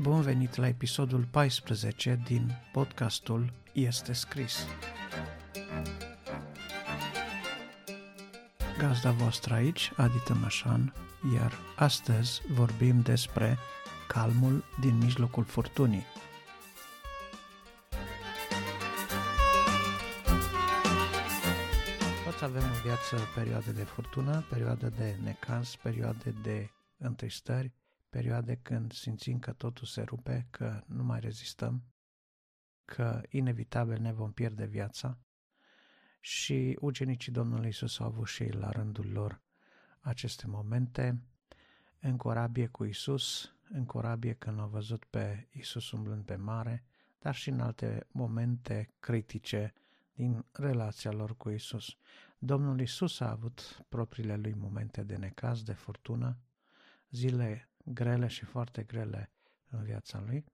Bun venit la episodul 14 din podcastul Este scris. Gazda voastră aici, Adi Tămășan, iar astăzi vorbim despre calmul din mijlocul furtunii. Viață perioade de furtună, perioade de necaz, perioade de întristări, perioade când simțim că totul se rupe, că nu mai rezistăm, că inevitabil ne vom pierde viața și ucenicii Domnului Isus au avut și ei la rândul lor aceste momente în corabie cu Isus, în corabie când au văzut pe Isus umblând pe mare, dar și în alte momente critice din relația lor cu Isus. Domnul Isus a avut propriile lui momente de necaz, de furtună, zile grele și foarte grele în viața lui.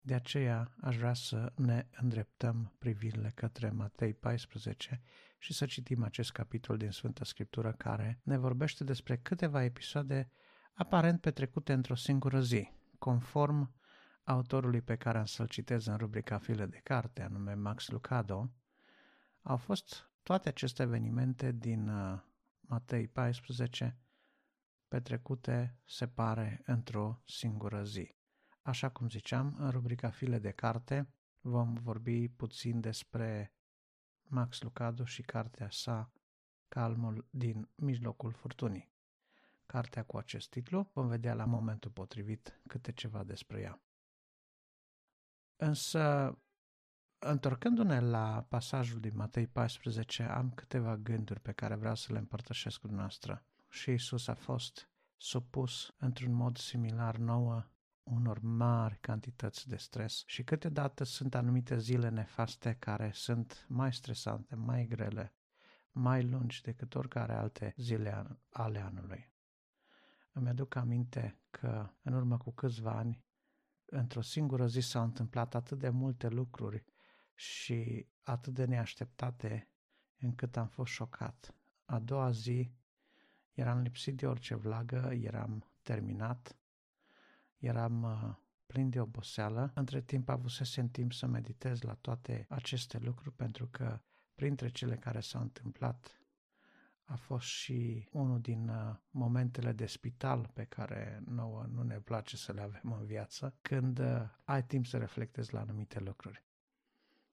De aceea aș vrea să ne îndreptăm privirile către Matei 14 și să citim acest capitol din Sfânta Scriptură care ne vorbește despre câteva episoade aparent petrecute într-o singură zi, conform autorului pe care am să-l citez în rubrica File de carte, anume Max Lucado, au fost toate aceste evenimente din uh, Matei 14 petrecute, se pare, într-o singură zi. Așa cum ziceam, în rubrica File de carte vom vorbi puțin despre Max Lucado și cartea sa Calmul din mijlocul furtunii. Cartea cu acest titlu vom vedea la momentul potrivit câte ceva despre ea. Însă, întorcându-ne la pasajul din Matei 14, am câteva gânduri pe care vreau să le împărtășesc cu noastră și Isus a fost supus într-un mod similar nouă unor mari cantități de stres și câteodată sunt anumite zile nefaste care sunt mai stresante, mai grele, mai lungi decât oricare alte zile ale anului. Îmi aduc aminte că în urmă cu câțiva ani, într-o singură zi s-au întâmplat atât de multe lucruri și atât de neașteptate încât am fost șocat. A doua zi Eram lipsit de orice vlagă, eram terminat, eram uh, plin de oboseală. Între timp avusesem timp să meditez la toate aceste lucruri pentru că printre cele care s-au întâmplat a fost și unul din uh, momentele de spital pe care nouă nu ne place să le avem în viață, când uh, ai timp să reflectezi la anumite lucruri.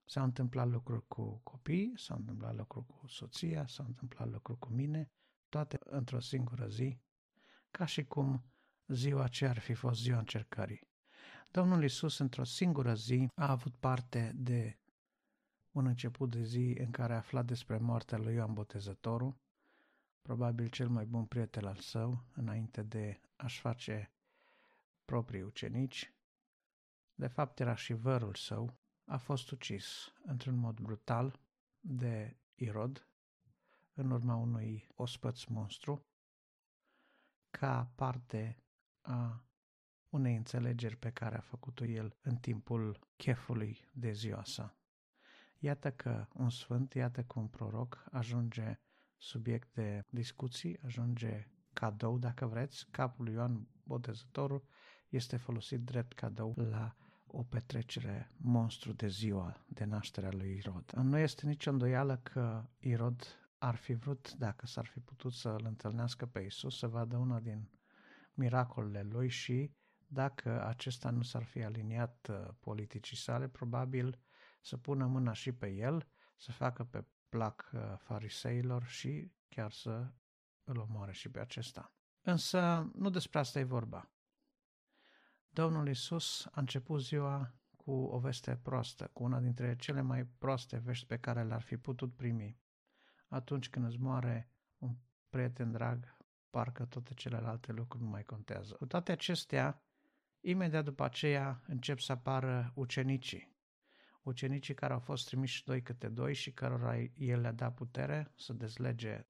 S-au întâmplat lucruri cu copii, s-au întâmplat lucruri cu soția, s-au întâmplat lucruri cu mine, toate într-o singură zi, ca și cum ziua aceea ar fi fost ziua încercării. Domnul Isus într-o singură zi a avut parte de un început de zi în care a aflat despre moartea lui Ioan Botezătorul, probabil cel mai bun prieten al său, înainte de a-și face proprii ucenici. De fapt, era și vărul său, a fost ucis într-un mod brutal de Irod, în urma unui ospăț monstru, ca parte a unei înțelegeri pe care a făcut-o el în timpul chefului de ziua sa. Iată că un sfânt, iată că un proroc ajunge subiect de discuții, ajunge cadou, dacă vreți, capul lui Ioan Botezătorul este folosit drept cadou la o petrecere monstru de ziua de nașterea lui Irod. Nu este nicio îndoială că Irod ar fi vrut, dacă s-ar fi putut să îl întâlnească pe Isus, să vadă una din miracolele lui și dacă acesta nu s-ar fi aliniat uh, politicii sale, probabil să pună mâna și pe el, să facă pe plac uh, fariseilor și chiar să îl omoare și pe acesta. Însă nu despre asta e vorba. Domnul Isus a început ziua cu o veste proastă, cu una dintre cele mai proaste vești pe care le-ar fi putut primi atunci când îți moare un prieten drag, parcă toate celelalte lucruri nu mai contează. Cu toate acestea, imediat după aceea încep să apară ucenicii. Ucenicii care au fost trimiși doi câte doi și cărora el le-a dat putere să dezlege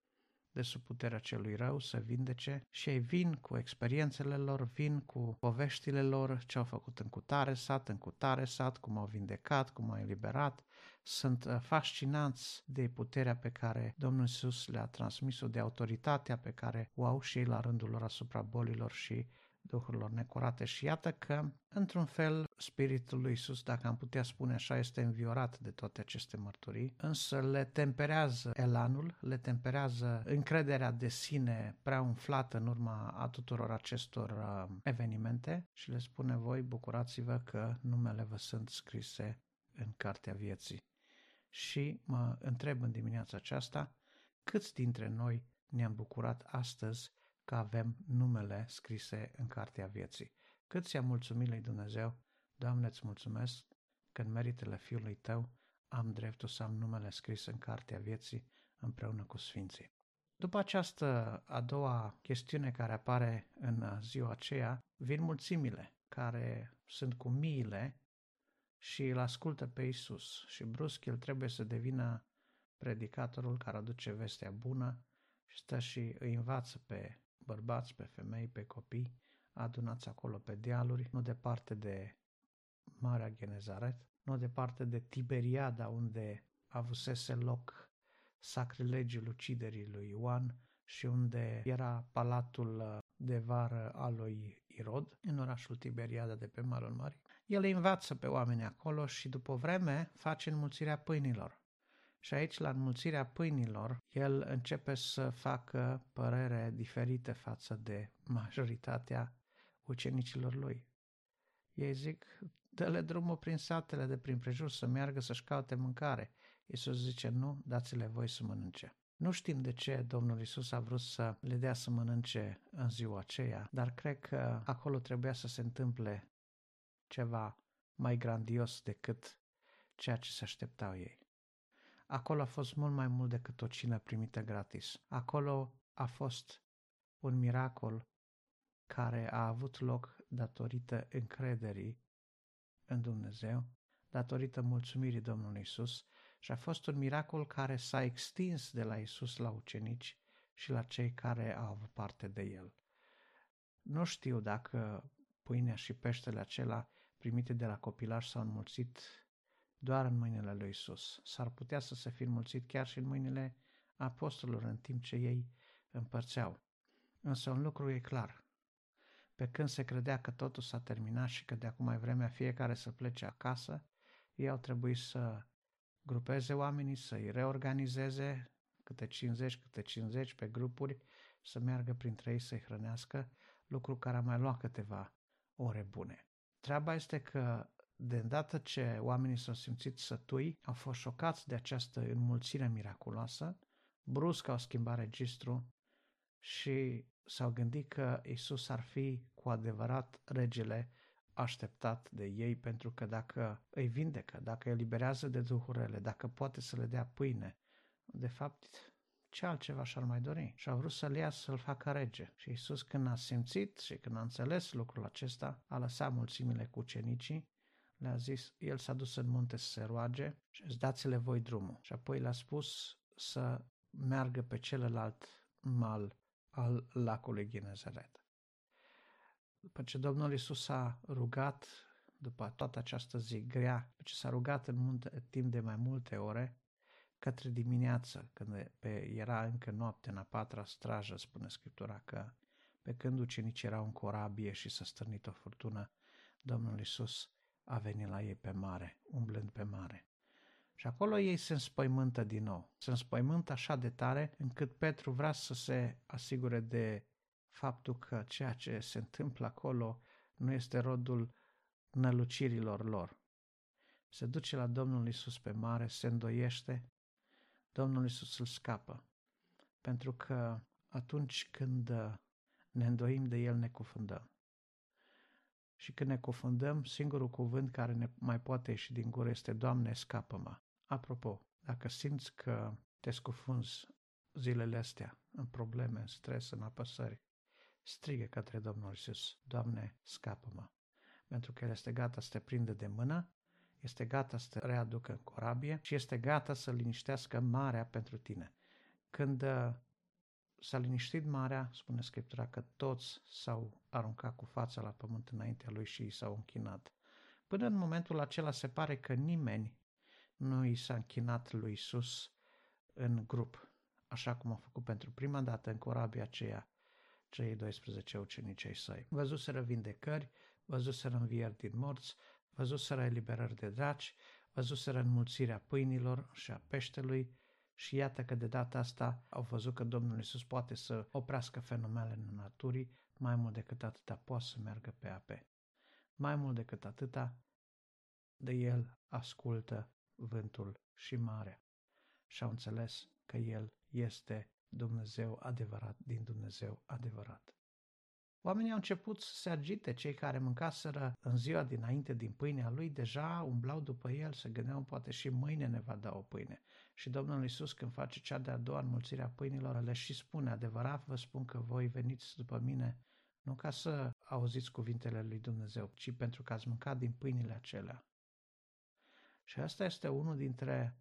de sub puterea celui rău, să vindece și ei vin cu experiențele lor, vin cu poveștile lor, ce au făcut în cutare sat, în cutare sat, cum au vindecat, cum au eliberat, sunt uh, fascinați de puterea pe care Domnul Iisus le-a transmis-o, de autoritatea pe care o au și ei la rândul lor asupra bolilor și duhurilor necurate. Și iată că, într-un fel, Spiritul lui Isus, dacă am putea spune așa, este înviorat de toate aceste mărturii, însă le temperează elanul, le temperează încrederea de sine prea umflată în urma a tuturor acestor uh, evenimente și le spune voi, bucurați-vă că numele vă sunt scrise în cartea vieții. Și mă întreb în dimineața aceasta, câți dintre noi ne-am bucurat astăzi că avem numele scrise în cartea vieții. Cât ți-am mulțumit lui Dumnezeu, Doamne, îți mulțumesc că în meritele Fiului Tău am dreptul să am numele scris în cartea vieții împreună cu Sfinții. După această a doua chestiune care apare în ziua aceea, vin mulțimile care sunt cu miile și îl ascultă pe Isus și brusc el trebuie să devină predicatorul care aduce vestea bună și stă și îi învață pe bărbați, pe femei, pe copii, adunați acolo pe dealuri, nu departe de Marea Genezaret, nu departe de Tiberiada, unde avusese loc sacrilegiul uciderii lui Ioan și unde era palatul de vară al lui Irod, în orașul Tiberiada de pe malul mării. El învață pe oameni acolo și după vreme face înmulțirea pâinilor. Și aici, la înmulțirea pâinilor, el începe să facă părere diferite față de majoritatea ucenicilor lui. Ei zic, dă-le drumul prin satele de prin prejur să meargă să-și caute mâncare. Iisus zice, nu, dați-le voi să mănânce. Nu știm de ce Domnul Isus a vrut să le dea să mănânce în ziua aceea, dar cred că acolo trebuia să se întâmple ceva mai grandios decât ceea ce se așteptau ei. Acolo a fost mult mai mult decât o cină primită gratis. Acolo a fost un miracol care a avut loc datorită încrederii în Dumnezeu, datorită mulțumirii Domnului Isus și a fost un miracol care s-a extins de la Isus la ucenici și la cei care au avut parte de el. Nu știu dacă pâinea și peștele acela primite de la copilaș s-au înmulțit doar în mâinile lui Isus. S-ar putea să se fi înmulțit chiar și în mâinile apostolilor în timp ce ei împărțeau. Însă un lucru e clar. Pe când se credea că totul s-a terminat și că de acum mai vremea fiecare să plece acasă, ei au trebuit să grupeze oamenii, să-i reorganizeze, câte 50, câte 50 pe grupuri, să meargă printre ei să-i hrănească, lucru care a mai luat câteva ore bune. Treaba este că de îndată ce oamenii s-au simțit sătui, au fost șocați de această înmulțire miraculoasă, brusc au schimbat registru și s-au gândit că Isus ar fi cu adevărat regele așteptat de ei, pentru că dacă îi vindecă, dacă îi eliberează de duhurile, dacă poate să le dea pâine, de fapt, ce altceva și-ar mai dori? Și au vrut să-l ia să-l facă rege. Și Isus când a simțit și când a înțeles lucrul acesta, a lăsat mulțimile cu ucenicii le-a zis, el s-a dus în munte să se roage și îți dați-le voi drumul. Și apoi le-a spus să meargă pe celălalt mal al lacului Ghinezaret. După ce Domnul Isus a rugat, după toată această zi grea, după ce s-a rugat în munte timp de mai multe ore, către dimineață, când era încă noapte în a patra strajă, spune Scriptura că pe când ucenicii erau în corabie și s-a stârnit o furtună, Domnul Isus a venit la ei pe mare, umblând pe mare. Și acolo ei se înspăimântă din nou. Se înspăimântă așa de tare încât Petru vrea să se asigure de faptul că ceea ce se întâmplă acolo nu este rodul nălucirilor lor. Se duce la Domnul Isus pe mare, se îndoiește, Domnul Isus îl scapă. Pentru că atunci când ne îndoim de El, ne cufundăm și când ne cufundăm, singurul cuvânt care ne mai poate ieși din gură este Doamne, scapă-mă. Apropo, dacă simți că te scufunzi zilele astea în probleme, în stres, în apăsări, strigă către Domnul Iisus, Doamne, scapă-mă. Pentru că El este gata să te prindă de mână, este gata să te readucă în corabie și este gata să liniștească marea pentru tine. Când uh, s-a liniștit marea, spune Scriptura, că toți s-au aruncat cu fața la pământ înaintea lui și s-au închinat. Până în momentul acela se pare că nimeni nu i s-a închinat lui Isus în grup, așa cum a făcut pentru prima dată în corabia aceea cei 12 ucenici ai săi. Văzuseră vindecări, văzuseră învieri din morți, văzuseră eliberări de draci, văzuseră înmulțirea pâinilor și a peștelui și iată că de data asta au văzut că Domnul Iisus poate să oprească fenomenele naturii, mai mult decât atâta poate să meargă pe ape. Mai mult decât atâta, de el ascultă vântul și marea. Și au înțeles că el este Dumnezeu adevărat din Dumnezeu adevărat. Oamenii au început să se agite, cei care mâncaseră în ziua dinainte din pâinea lui, deja umblau după el, se gândeau poate și mâine ne va da o pâine. Și Domnul Iisus când face cea de-a doua înmulțire a pâinilor, le și spune, adevărat vă spun că voi veniți după mine, nu ca să auziți cuvintele lui Dumnezeu, ci pentru că ați mâncat din pâinile acelea. Și asta este unul dintre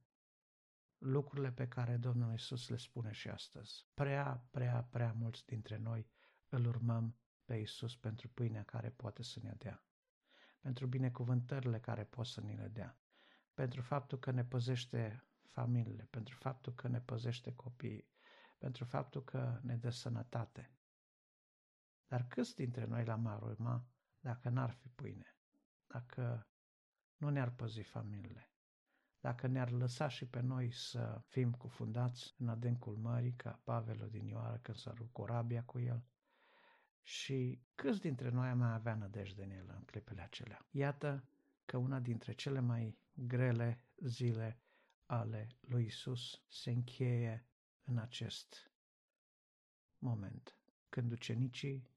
lucrurile pe care Domnul Iisus le spune și astăzi. Prea, prea, prea mulți dintre noi îl urmăm pe Iisus pentru pâinea care poate să ne dea, pentru binecuvântările care poate să ni le dea, pentru faptul că ne păzește familiile, pentru faptul că ne păzește copiii, pentru faptul că ne dă sănătate. Dar câți dintre noi l-am urma dacă n-ar fi pâine, dacă nu ne-ar păzi familiile, dacă ne-ar lăsa și pe noi să fim cufundați în adâncul mării, ca Pavel odinioară când s-a rupt corabia cu el, și câți dintre noi am mai avea nădejde în el în clipele acelea. Iată că una dintre cele mai grele zile ale lui Isus se încheie în acest moment, când ucenicii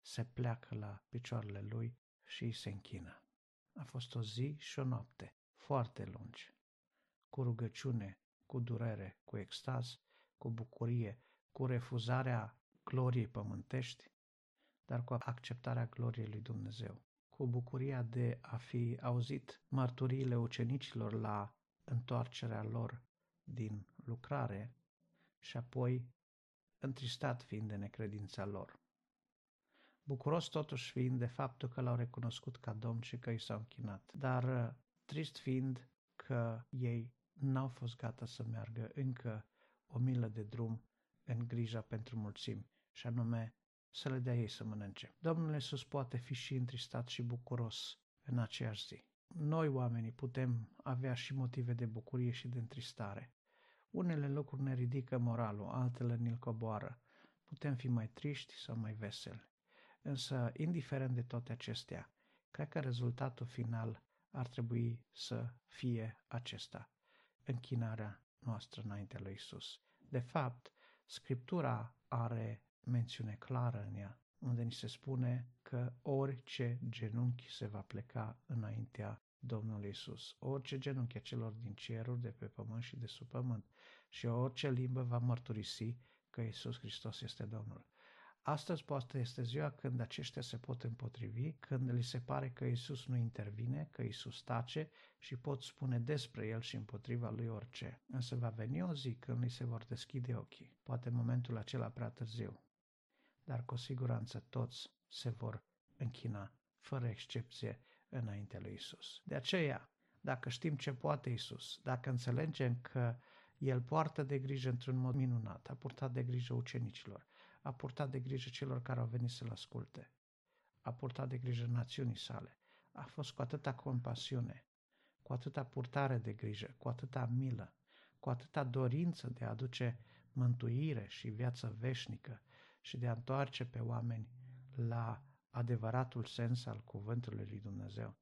se pleacă la picioarele lui și îi se închină. A fost o zi și o noapte foarte lungi, cu rugăciune, cu durere, cu extaz, cu bucurie, cu refuzarea gloriei pământești, dar cu acceptarea gloriei lui Dumnezeu, cu bucuria de a fi auzit mărturiile ucenicilor la întoarcerea lor din lucrare și apoi întristat fiind de necredința lor. Bucuros totuși fiind de faptul că l-au recunoscut ca domn și că i s-au închinat, dar trist fiind că ei n-au fost gata să meargă încă o milă de drum în grija pentru mulțimi, și anume să le dea ei să mănânce. Domnul Iisus poate fi și întristat și bucuros în aceeași zi. Noi, oamenii, putem avea și motive de bucurie și de întristare. Unele lucruri ne ridică moralul, altele ne-l coboară. Putem fi mai triști sau mai veseli. Însă, indiferent de toate acestea, cred că rezultatul final ar trebui să fie acesta, închinarea noastră înaintea lui Isus. De fapt, Scriptura are mențiune clară în ea, unde ni se spune că orice genunchi se va pleca înaintea Domnului Isus, orice genunchi a celor din ceruri, de pe pământ și de sub pământ, și orice limbă va mărturisi că Isus Hristos este Domnul. Astăzi poate este ziua când aceștia se pot împotrivi, când li se pare că Isus nu intervine, că Isus tace și pot spune despre El și împotriva Lui orice. Însă va veni o zi când li se vor deschide ochii, poate momentul acela prea târziu, dar cu siguranță toți se vor închina, fără excepție, înaintea lui Isus. De aceea, dacă știm ce poate Isus, dacă înțelegem că El poartă de grijă într-un mod minunat, a purtat de grijă ucenicilor, a purtat de grijă celor care au venit să-L asculte, a purtat de grijă națiunii sale, a fost cu atâta compasiune, cu atâta purtare de grijă, cu atâta milă, cu atâta dorință de a aduce mântuire și viață veșnică și de a întoarce pe oameni la adevăratul sens al cuvântului lui Dumnezeu.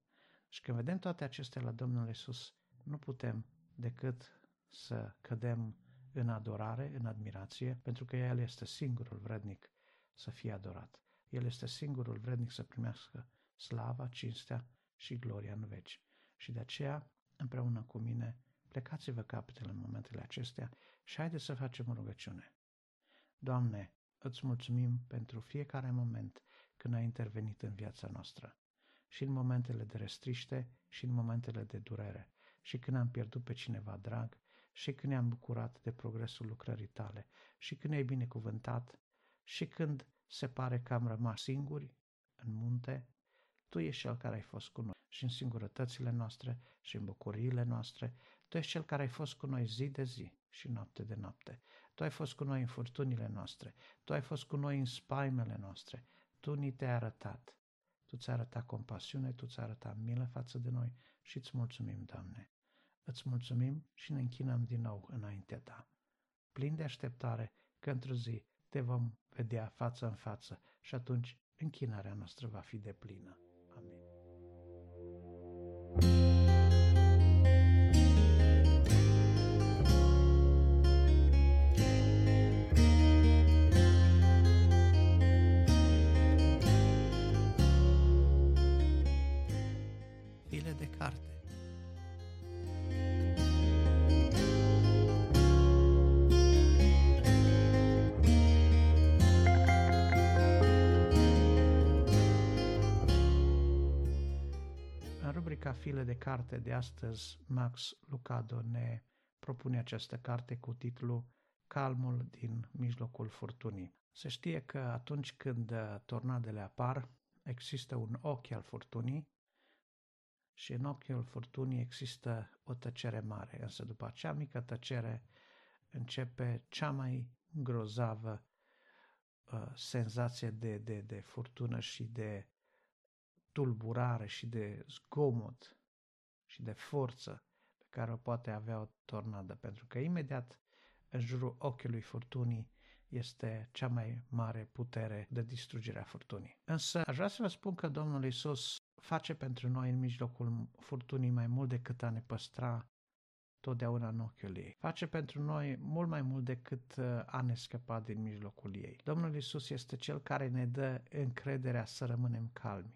Și când vedem toate acestea la Domnul Isus, nu putem decât să cădem în adorare, în admirație, pentru că El este singurul vrednic să fie adorat. El este singurul vrednic să primească slava, cinstea și gloria în veci. Și de aceea, împreună cu mine, plecați-vă capetele în momentele acestea și haideți să facem o rugăciune. Doamne, îți mulțumim pentru fiecare moment când ai intervenit în viața noastră. Și în momentele de restriște și în momentele de durere. Și când am pierdut pe cineva drag și când ne-am bucurat de progresul lucrării tale și când ne-ai binecuvântat și când se pare că am rămas singuri în munte, tu ești cel care ai fost cu noi și în singurătățile noastre și în bucuriile noastre, Tu ești Cel care ai fost cu noi zi de zi și noapte de noapte. Tu ai fost cu noi în furtunile noastre. Tu ai fost cu noi în spaimele noastre. Tu ni te-ai arătat. Tu ți-ai arătat compasiune, Tu ți-ai arătat milă față de noi și îți mulțumim, Doamne. Îți mulțumim și ne închinăm din nou înaintea Ta. Plin de așteptare că într-o zi te vom vedea față în față și atunci închinarea noastră va fi de file de carte de astăzi, Max Lucado ne propune această carte cu titlul Calmul din mijlocul furtunii. Se știe că atunci când uh, tornadele apar, există un ochi al furtunii și în ochiul furtunii există o tăcere mare, însă după acea mică tăcere începe cea mai grozavă uh, senzație de, de, de furtună și de tulburare și de zgomot și de forță pe care o poate avea o tornadă, pentru că imediat în jurul ochiului furtunii este cea mai mare putere de distrugere a furtunii. Însă aș vrea să vă spun că Domnul Isus face pentru noi în mijlocul furtunii mai mult decât a ne păstra totdeauna în ochiul ei. Face pentru noi mult mai mult decât uh, a ne scăpa din mijlocul ei. Domnul Isus este cel care ne dă încrederea să rămânem calmi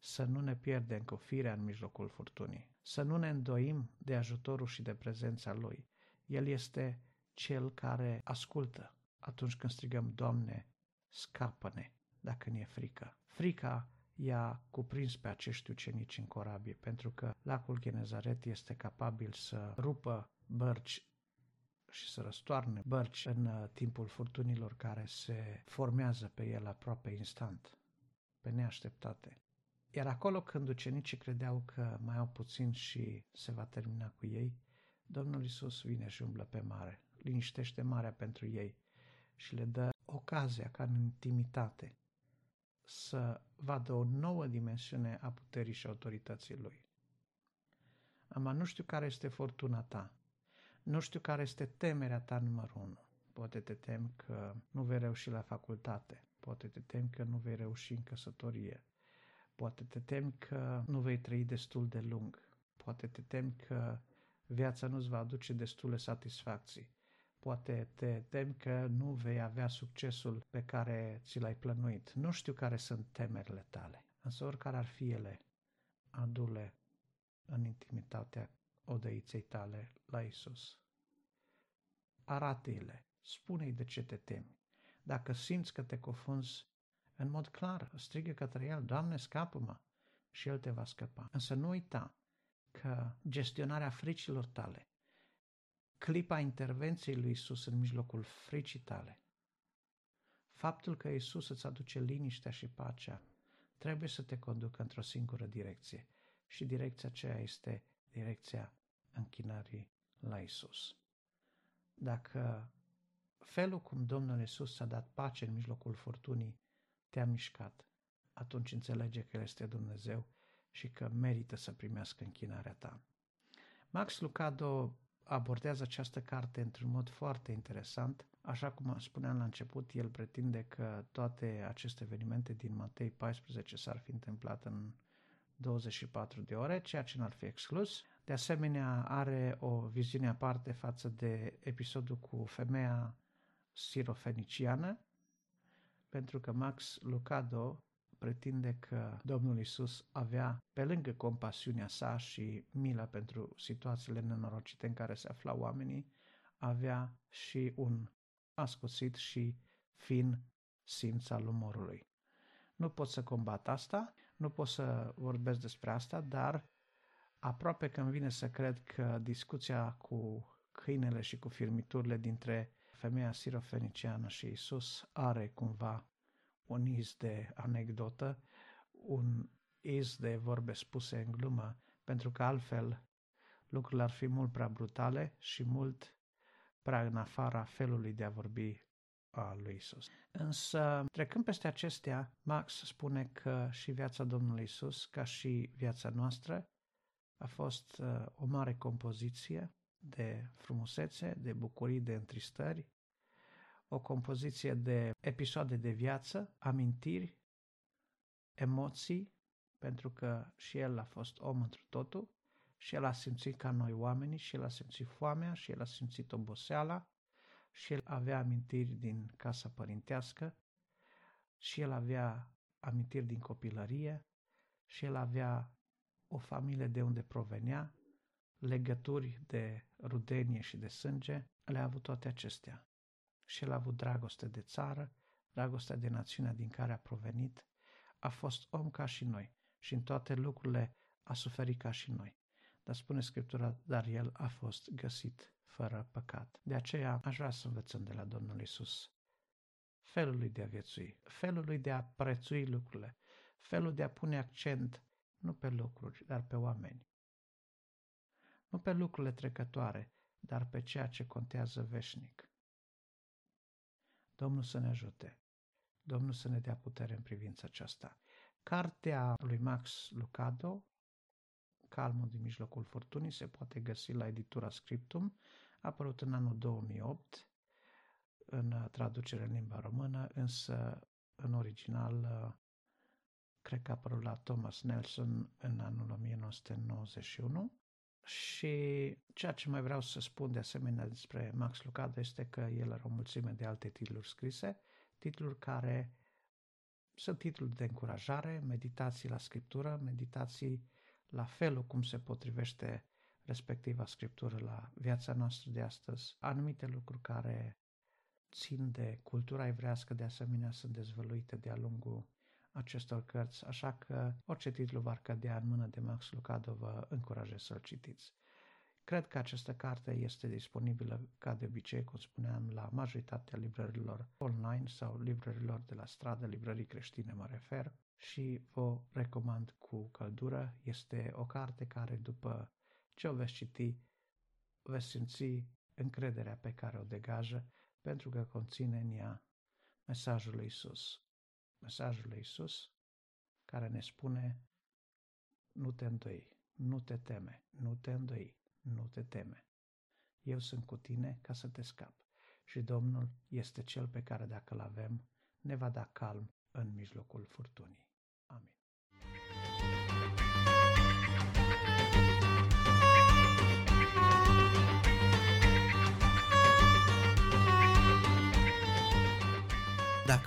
să nu ne pierdem cu firea în mijlocul furtunii, să nu ne îndoim de ajutorul și de prezența Lui. El este Cel care ascultă atunci când strigăm, Doamne, scapă-ne dacă ne e frică. Frica i-a cuprins pe acești ucenici în corabie, pentru că lacul Genezaret este capabil să rupă bărci și să răstoarne bărci în uh, timpul furtunilor care se formează pe el aproape instant, pe neașteptate. Iar acolo când ucenicii credeau că mai au puțin și se va termina cu ei, Domnul Isus vine și umblă pe mare, liniștește marea pentru ei și le dă ocazia ca în intimitate să vadă o nouă dimensiune a puterii și autorității Lui. Ama nu știu care este fortuna ta, nu știu care este temerea ta numărul unu. Poate te temi că nu vei reuși la facultate, poate te temi că nu vei reuși în căsătorie, Poate te temi că nu vei trăi destul de lung. Poate te temi că viața nu-ți va aduce destule satisfacții. Poate te temi că nu vei avea succesul pe care ți l-ai plănuit. Nu știu care sunt temerile tale, însă oricare ar fi ele, adule în intimitatea odăiței tale la Isus. Arată-le, spune-i de ce te temi. Dacă simți că te confunzi în mod clar, strigă către El, Doamne, scapă-mă! Și El te va scăpa. Însă nu uita că gestionarea fricilor tale, clipa intervenției lui Isus în mijlocul fricii tale, faptul că Isus îți aduce liniștea și pacea, trebuie să te conducă într-o singură direcție și direcția aceea este direcția închinării la Isus. Dacă felul cum Domnul Isus a dat pace în mijlocul furtunii te-a mișcat, atunci înțelege că El este Dumnezeu și că merită să primească închinarea ta. Max Lucado abordează această carte într-un mod foarte interesant. Așa cum spuneam la început, el pretinde că toate aceste evenimente din Matei 14 s-ar fi întâmplat în 24 de ore, ceea ce n-ar fi exclus. De asemenea, are o viziune aparte față de episodul cu femeia sirofeniciană, pentru că Max Lucado pretinde că Domnul Isus avea, pe lângă compasiunea sa și mila pentru situațiile nenorocite în care se aflau oamenii, avea și un ascuțit și fin simț al umorului. Nu pot să combat asta, nu pot să vorbesc despre asta, dar aproape că îmi vine să cred că discuția cu câinele și cu firmiturile dintre femeia sirofeniciană și Isus are cumva un iz de anecdotă, un iz de vorbe spuse în glumă, pentru că altfel lucrurile ar fi mult prea brutale și mult prea în afara felului de a vorbi a lui Isus. Însă, trecând peste acestea, Max spune că și viața Domnului Isus, ca și viața noastră, a fost uh, o mare compoziție de frumusețe, de bucurii, de întristări, o compoziție de episoade de viață, amintiri, emoții, pentru că și el a fost om într totul, și el a simțit ca noi oamenii, și el a simțit foamea, și el a simțit oboseala, și el avea amintiri din casa părintească, și el avea amintiri din copilărie, și el avea o familie de unde provenea, legături de rudenie și de sânge, le-a avut toate acestea. Și el a avut dragoste de țară, dragostea de națiunea din care a provenit, a fost om ca și noi și în toate lucrurile a suferit ca și noi. Dar spune Scriptura, dar el a fost găsit fără păcat. De aceea aș vrea să învățăm de la Domnul Isus felul lui de a viețui, felul lui de a prețui lucrurile, felul de a pune accent nu pe lucruri, dar pe oameni. Nu pe lucrurile trecătoare, dar pe ceea ce contează veșnic. Domnul să ne ajute. Domnul să ne dea putere în privința aceasta. Cartea lui Max Lucado, Calmul din mijlocul furtunii, se poate găsi la editura Scriptum, a apărut în anul 2008 în traducere în limba română, însă în original cred că a apărut la Thomas Nelson în anul 1991. Și ceea ce mai vreau să spun de asemenea despre Max Lucado este că el are o mulțime de alte titluri scrise, titluri care sunt titluri de încurajare, meditații la scriptură, meditații la felul cum se potrivește respectiva scriptură la viața noastră de astăzi, anumite lucruri care țin de cultura evrească, de asemenea, sunt dezvăluite de-a lungul acestor cărți, așa că orice titlu v-ar cădea în mână de Max Lucado, vă încurajez să-l citiți. Cred că această carte este disponibilă, ca de obicei, cum spuneam, la majoritatea librărilor online sau librărilor de la stradă, librării creștine mă refer, și vă recomand cu căldură. Este o carte care, după ce o veți citi, veți simți încrederea pe care o degajă, pentru că conține în ea mesajul lui Isus. Mesajul lui Isus care ne spune nu te îndoi, nu te teme, nu te îndoi, nu te teme. Eu sunt cu tine ca să te scap și Domnul este cel pe care dacă îl avem, ne va da calm în mijlocul furtunii. Amin.